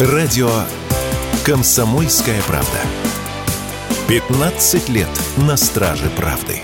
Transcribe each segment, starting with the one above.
Радио «Комсомольская правда». 15 лет на страже правды.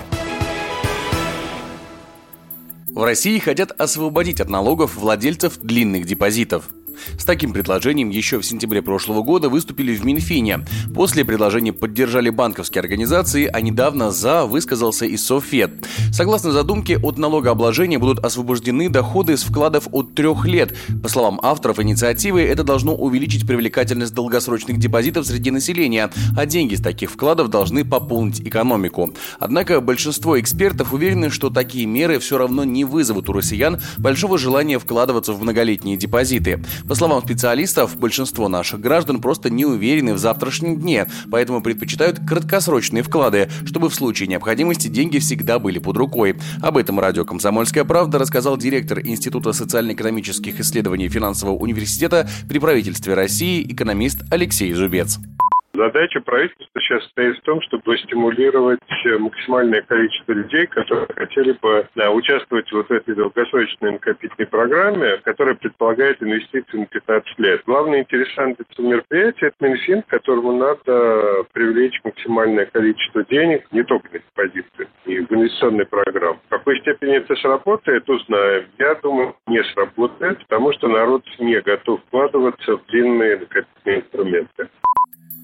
В России хотят освободить от налогов владельцев длинных депозитов – с таким предложением еще в сентябре прошлого года выступили в Минфине. После предложения поддержали банковские организации, а недавно «за» высказался и Софет. Согласно задумке, от налогообложения будут освобождены доходы с вкладов от трех лет. По словам авторов инициативы, это должно увеличить привлекательность долгосрочных депозитов среди населения, а деньги с таких вкладов должны пополнить экономику. Однако большинство экспертов уверены, что такие меры все равно не вызовут у россиян большого желания вкладываться в многолетние депозиты. По словам специалистов, большинство наших граждан просто не уверены в завтрашнем дне, поэтому предпочитают краткосрочные вклады, чтобы в случае необходимости деньги всегда были под рукой. Об этом радио «Комсомольская правда» рассказал директор Института социально-экономических исследований финансового университета при правительстве России экономист Алексей Зубец. Задача правительства сейчас состоит в том, чтобы стимулировать максимальное количество людей, которые хотели бы да, участвовать вот в этой долгосрочной накопительной программе, которая предполагает инвестиции на 15 лет. Главный интересант этого мероприятия – это Минфин, которому надо привлечь максимальное количество денег, не только на депозиты, и в инвестиционные программы. В какой степени это сработает, узнаем. Я думаю, не сработает, потому что народ не готов вкладываться в длинные накопительные инструменты.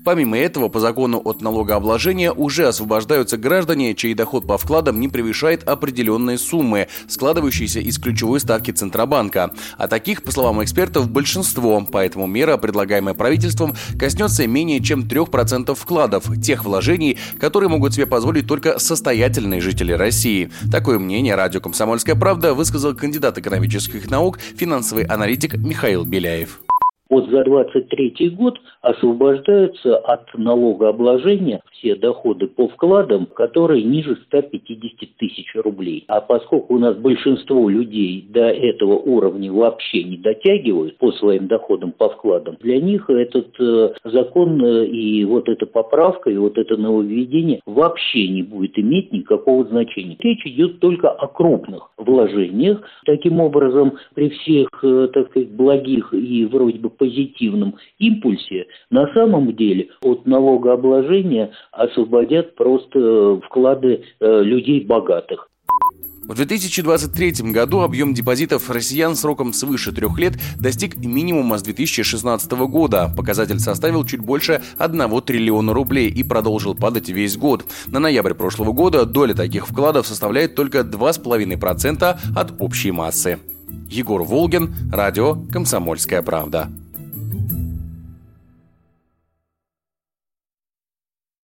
Помимо этого, по закону от налогообложения уже освобождаются граждане, чей доход по вкладам не превышает определенные суммы, складывающиеся из ключевой ставки Центробанка. А таких, по словам экспертов, большинство, поэтому мера, предлагаемая правительством, коснется менее чем 3% вкладов, тех вложений, которые могут себе позволить только состоятельные жители России. Такое мнение радио «Комсомольская правда» высказал кандидат экономических наук, финансовый аналитик Михаил Беляев. Вот за 23 год освобождаются от налогообложения все доходы по вкладам, которые ниже 150 тысяч рублей. А поскольку у нас большинство людей до этого уровня вообще не дотягивают по своим доходам по вкладам, для них этот э, закон э, и вот эта поправка, и вот это нововведение вообще не будет иметь никакого значения. Речь идет только о крупных вложениях. Таким образом, при всех, э, так сказать, благих и вроде бы позитивном импульсе, на самом деле от налогообложения освободят просто вклады э, людей богатых. В 2023 году объем депозитов россиян сроком свыше трех лет достиг минимума с 2016 года. Показатель составил чуть больше 1 триллиона рублей и продолжил падать весь год. На ноябрь прошлого года доля таких вкладов составляет только 2,5% от общей массы. Егор Волгин, радио «Комсомольская правда».